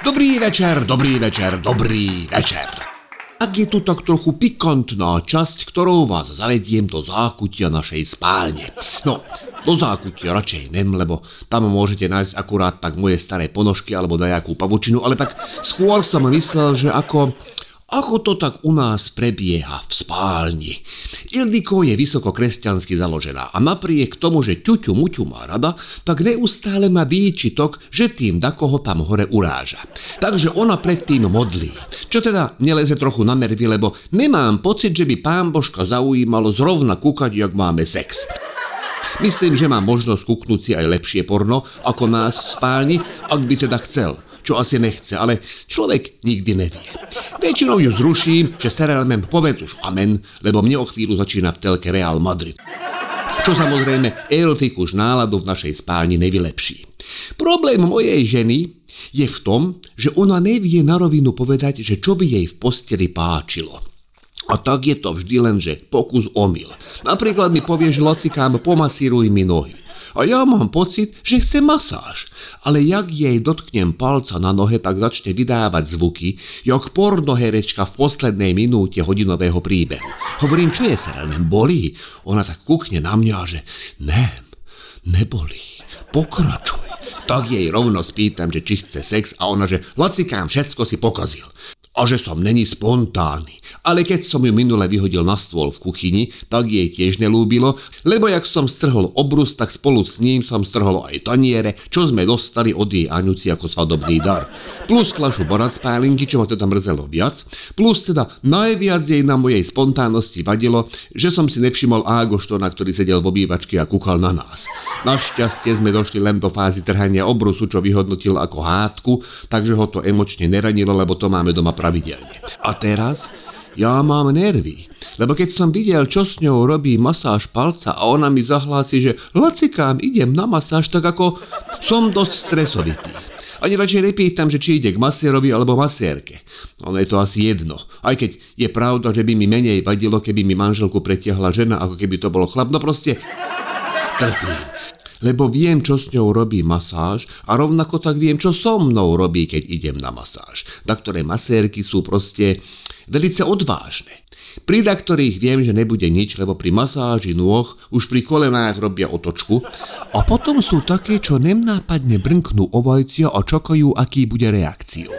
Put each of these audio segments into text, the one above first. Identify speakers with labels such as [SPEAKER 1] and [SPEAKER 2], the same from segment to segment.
[SPEAKER 1] Dobrý večer, dobrý večer, dobrý večer. Ak je tu tak trochu pikantná časť, ktorou vás zavediem do zákutia našej spálne. No, do zákutia radšej nem, lebo tam môžete nájsť akurát tak moje staré ponožky alebo nejakú pavučinu, ale tak skôr som myslel, že ako ako to tak u nás prebieha v spálni? Ildiko je vysoko kresťansky založená a napriek tomu, že ťuťu muťu má rada, tak neustále má výčitok, že tým koho tam hore uráža. Takže ona predtým modlí. Čo teda neleze trochu na nervy, lebo nemám pocit, že by pán Božka zaujímalo zrovna kúkať, jak máme sex. Myslím, že má možnosť kúknúť si aj lepšie porno ako nás v spálni, ak by teda chcel čo asi nechce, ale človek nikdy nevie. Väčšinou ju zruším, že Serelmen povedz už amen, lebo mne o chvíľu začína v telke Real Madrid. Čo samozrejme erotiku už náladu v našej spálni nevylepší. Problém mojej ženy je v tom, že ona nevie na rovinu povedať, že čo by jej v posteli páčilo. A tak je to vždy len, že pokus omyl. Napríklad mi povieš, lacikám, pomasíruj mi nohy. A ja mám pocit, že chce masáž. Ale jak jej dotknem palca na nohe, tak začne vydávať zvuky, jak pornoherečka v poslednej minúte hodinového príbehu. Hovorím, čo je Serenen, bolí? Ona tak kúkne na mňa, že ne, nebolí. Pokračuj. Tak jej rovno spýtam, že či chce sex a ona, že lacikám, všetko si pokazil a že som není spontánny. Ale keď som ju minule vyhodil na stôl v kuchyni, tak jej tiež nelúbilo, lebo jak som strhol obrus, tak spolu s ním som strhol aj taniere, čo sme dostali od jej Aňuci ako svadobný dar. Plus flašu borac pálinky, čo ma teda mrzelo viac, plus teda najviac jej na mojej spontánnosti vadilo, že som si nevšimol Ágoštona, ktorý sedel v obývačke a kúkal na nás. Našťastie sme došli len do fázy trhania obrusu, čo vyhodnotil ako hádku, takže ho to emočne neranilo, lebo to máme doma pravidelne. A teraz ja mám nervy, lebo keď som videl, čo s ňou robí masáž palca a ona mi zahlási, že lacikám idem na masáž, tak ako som dosť stresovitý. Ani radšej nepýtam, že či ide k masérovi alebo masérke. Ono je to asi jedno. Aj keď je pravda, že by mi menej vadilo, keby mi manželku pretiahla žena, ako keby to bolo chlap. No proste trpím lebo viem, čo s ňou robí masáž a rovnako tak viem, čo so mnou robí, keď idem na masáž. Na ktoré masérky sú proste velice odvážne. Pri ktorých viem, že nebude nič, lebo pri masáži nôh už pri kolenách robia otočku a potom sú také, čo nemnápadne brnknú ovajcia a čakajú, aký bude reakciu.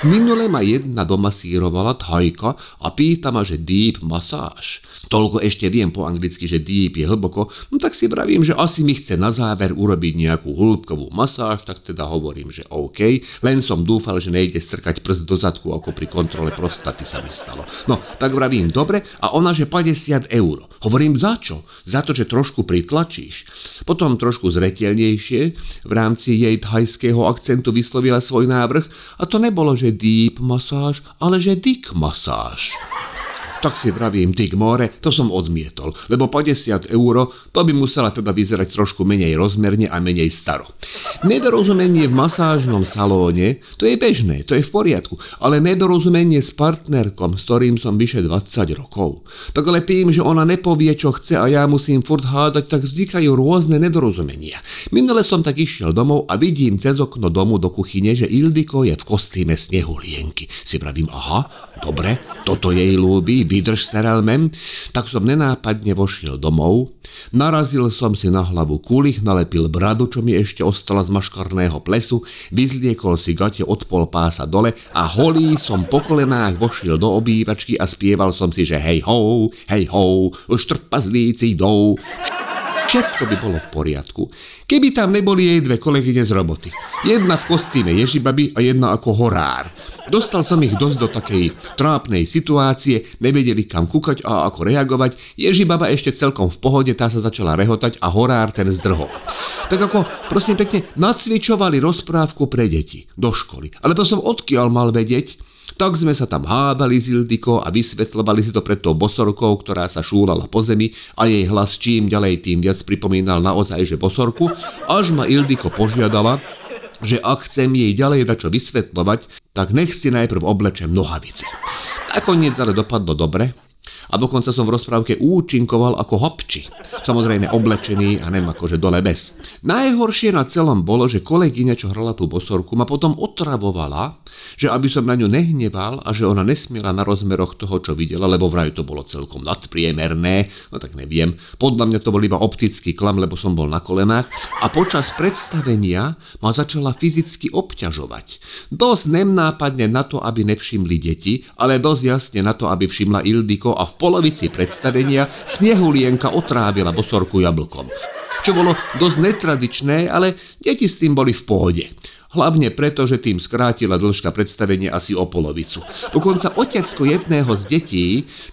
[SPEAKER 1] Minule ma jedna domasírovala thajka a pýta ma, že deep masáž. Toľko ešte viem po anglicky, že deep je hlboko, no tak si vravím, že asi mi chce na záver urobiť nejakú hĺbkovú masáž, tak teda hovorím, že OK, len som dúfal, že nejde strkať prst do zadku, ako pri kontrole prostaty sa mi stalo. No, tak vravím, dobre, a ona, že 50 eur. Hovorím, za čo? Za to, že trošku pritlačíš. Potom trošku zretelnejšie v rámci jej thajského akcentu vyslovila svoj návrh a to nebolo, že deep masáž, ale že dick masáž. Tak si vravím, ty more, to som odmietol, lebo 50 eur to by musela teda vyzerať trošku menej rozmerne a menej staro. Nedorozumenie v masážnom salóne, to je bežné, to je v poriadku, ale nedorozumenie s partnerkom, s ktorým som vyše 20 rokov. Tak ale tým, že ona nepovie, čo chce a ja musím furt hádať, tak vznikajú rôzne nedorozumenia. Minule som tak išiel domov a vidím cez okno domu do kuchyne, že Ildiko je v kostýme snehulienky. Si pravím, aha, dobre, toto jej ľúbi, vydrž serelmem, tak som nenápadne vošiel domov, narazil som si na hlavu kulich, nalepil bradu, čo mi ešte ostala z maškarného plesu, vyzliekol si gate od pol pása dole a holý som po kolenách vošiel do obývačky a spieval som si, že hej ho, hej ho, už trpazlíci jdou. Všetko by bolo v poriadku, keby tam neboli jej dve kolegyne z roboty. Jedna v kostýme Ježibaby a jedna ako horár. Dostal som ich dosť do takej trápnej situácie, nevedeli kam kúkať a ako reagovať. Ježibaba ešte celkom v pohode, tá sa začala rehotať a horár ten zdrhol. Tak ako, prosím pekne, nacvičovali rozprávku pre deti do školy. Ale to som odkiaľ mal vedieť? Tak sme sa tam hádali z Ildiko a vysvetľovali si to pred tou bosorkou, ktorá sa šúlala po zemi a jej hlas čím ďalej tým viac pripomínal naozaj, že bosorku, až ma Ildiko požiadala, že ak chcem jej ďalej dačo vysvetľovať, tak nech si najprv oblečem nohavice. Nakoniec ale dopadlo dobre A dokonca som v rozprávke účinkoval ako hopči. Samozrejme oblečený a nem akože dole bez. Najhoršie na celom bolo, že kolegyňa, čo hrala tú bosorku, ma potom otravovala, že aby som na ňu nehneval a že ona nesmiela na rozmeroch toho, čo videla, lebo vraj to bolo celkom nadpriemerné, no tak neviem. Podľa mňa to bol iba optický klam, lebo som bol na kolenách a počas predstavenia ma začala fyzicky obťažovať. Dosť nemnápadne na to, aby nevšimli deti, ale dosť jasne na to, aby všimla Ildiko a v polovici predstavenia Snehulienka otrávila bosorku jablkom čo bolo dosť netradičné, ale deti s tým boli v pohode. Hlavne preto, že tým skrátila dĺžka predstavenia asi o polovicu. Dokonca otecko jedného z detí,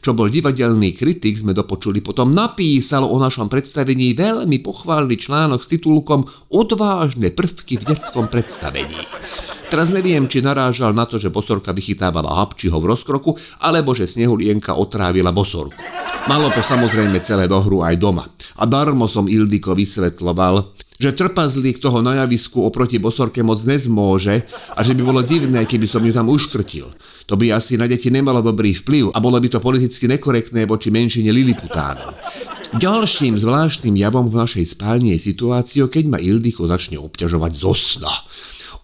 [SPEAKER 1] čo bol divadelný kritik, sme dopočuli, potom napísal o našom predstavení veľmi pochválny článok s titulkom Odvážne prvky v detskom predstavení. Teraz neviem, či narážal na to, že bosorka vychytávala hapčiho v rozkroku, alebo že snehulienka otrávila bosorku. Malo to samozrejme celé dohru aj doma. A darmo som Ildiko vysvetloval, že trpazlík toho na javisku oproti bosorke moc nezmôže a že by bolo divné, keby som ju tam uškrtil. To by asi na deti nemalo dobrý vplyv a bolo by to politicky nekorektné voči menšine liliputánov. Ďalším zvláštnym javom v našej spálni je situácia, keď ma Ildiko začne obťažovať zo sna.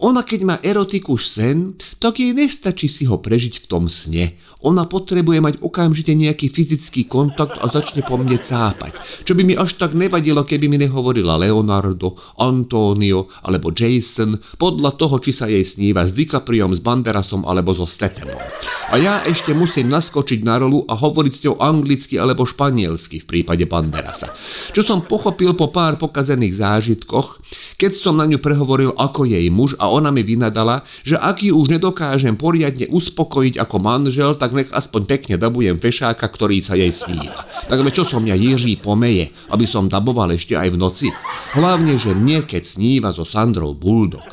[SPEAKER 1] Ona keď má erotiku sen, tak jej nestačí si ho prežiť v tom sne. Ona potrebuje mať okamžite nejaký fyzický kontakt a začne po mne cápať. Čo by mi až tak nevadilo, keby mi nehovorila Leonardo, Antonio alebo Jason, podľa toho, či sa jej sníva s DiCapriom, s Banderasom alebo so Stetemom. A ja ešte musím naskočiť na rolu a hovoriť s ňou anglicky alebo španielsky v prípade Banderasa. Čo som pochopil po pár pokazených zážitkoch, keď som na ňu prehovoril ako jej muž a ona mi vynadala, že ak ju už nedokážem poriadne uspokojiť ako manžel, tak nech aspoň pekne dabujem fešáka, ktorý sa jej sníva. Takže čo som ja Jiří pomeje, aby som daboval ešte aj v noci? Hlavne, že mne keď sníva so Sandrou Bulldog,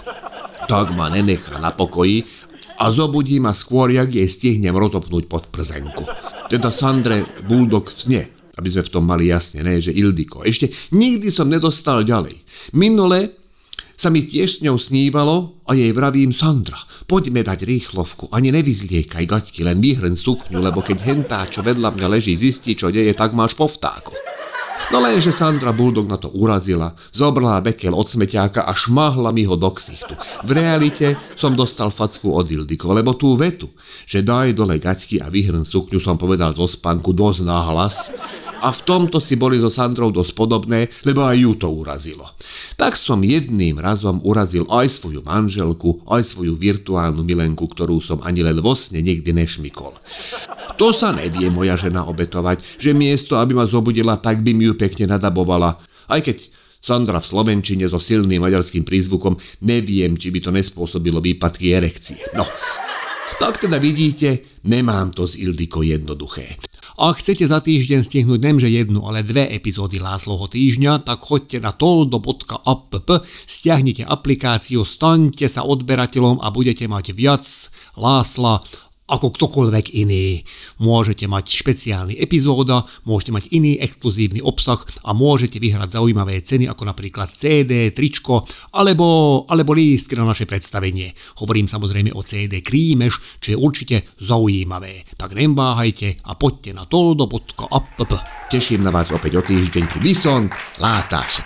[SPEAKER 1] tak ma nenechá na pokoji a zobudí ma skôr, jak jej stihnem rozopnúť pod przenku. Teda Sandre Bulldog v sne, aby sme v tom mali jasne, ne, že Ildiko. Ešte nikdy som nedostal ďalej. Minule sa mi tiež s ňou snívalo a jej vravím Sandra, poďme dať rýchlovku, ani nevyzliekaj gaťky, len vyhrň sukňu, lebo keď hentá, čo vedľa mňa leží, zistí, čo deje, tak máš po vtáku. No lenže Sandra Bulldog na to urazila, zobrala bekel od smeťáka a šmahla mi ho do ksichtu. V realite som dostal facku od Ildiko, lebo tú vetu, že daj dole gaťky a vyhrn sukňu som povedal zo spánku dosť náhlas a v tomto si boli so Sandrou dosť podobné, lebo aj ju to urazilo. Tak som jedným razom urazil aj svoju manželku, aj svoju virtuálnu milenku, ktorú som ani len vo sne nikdy nešmikol. To sa nevie moja žena obetovať, že miesto, aby ma zobudila, tak by mi ju pekne nadabovala. Aj keď Sandra v Slovenčine so silným maďarským prízvukom, neviem, či by to nespôsobilo výpadky erekcie. No, tak teda vidíte, nemám to z Ildiko jednoduché. Ak chcete za týždeň stihnúť nemže jednu, ale dve epizódy Lásloho týždňa, tak choďte na toldo.app, stiahnite aplikáciu, staňte sa odberateľom a budete mať viac Lásla ako ktokoľvek iný. Môžete mať špeciálny epizóda, môžete mať iný exkluzívny obsah a môžete vyhrať zaujímavé ceny ako napríklad CD, tričko alebo, alebo lístky na naše predstavenie. Hovorím samozrejme o CD Krímeš, čo je určite zaujímavé. Tak neváhajte a poďte na toldo.app. Teším na vás opäť o týždeň pri Vysont Látaš.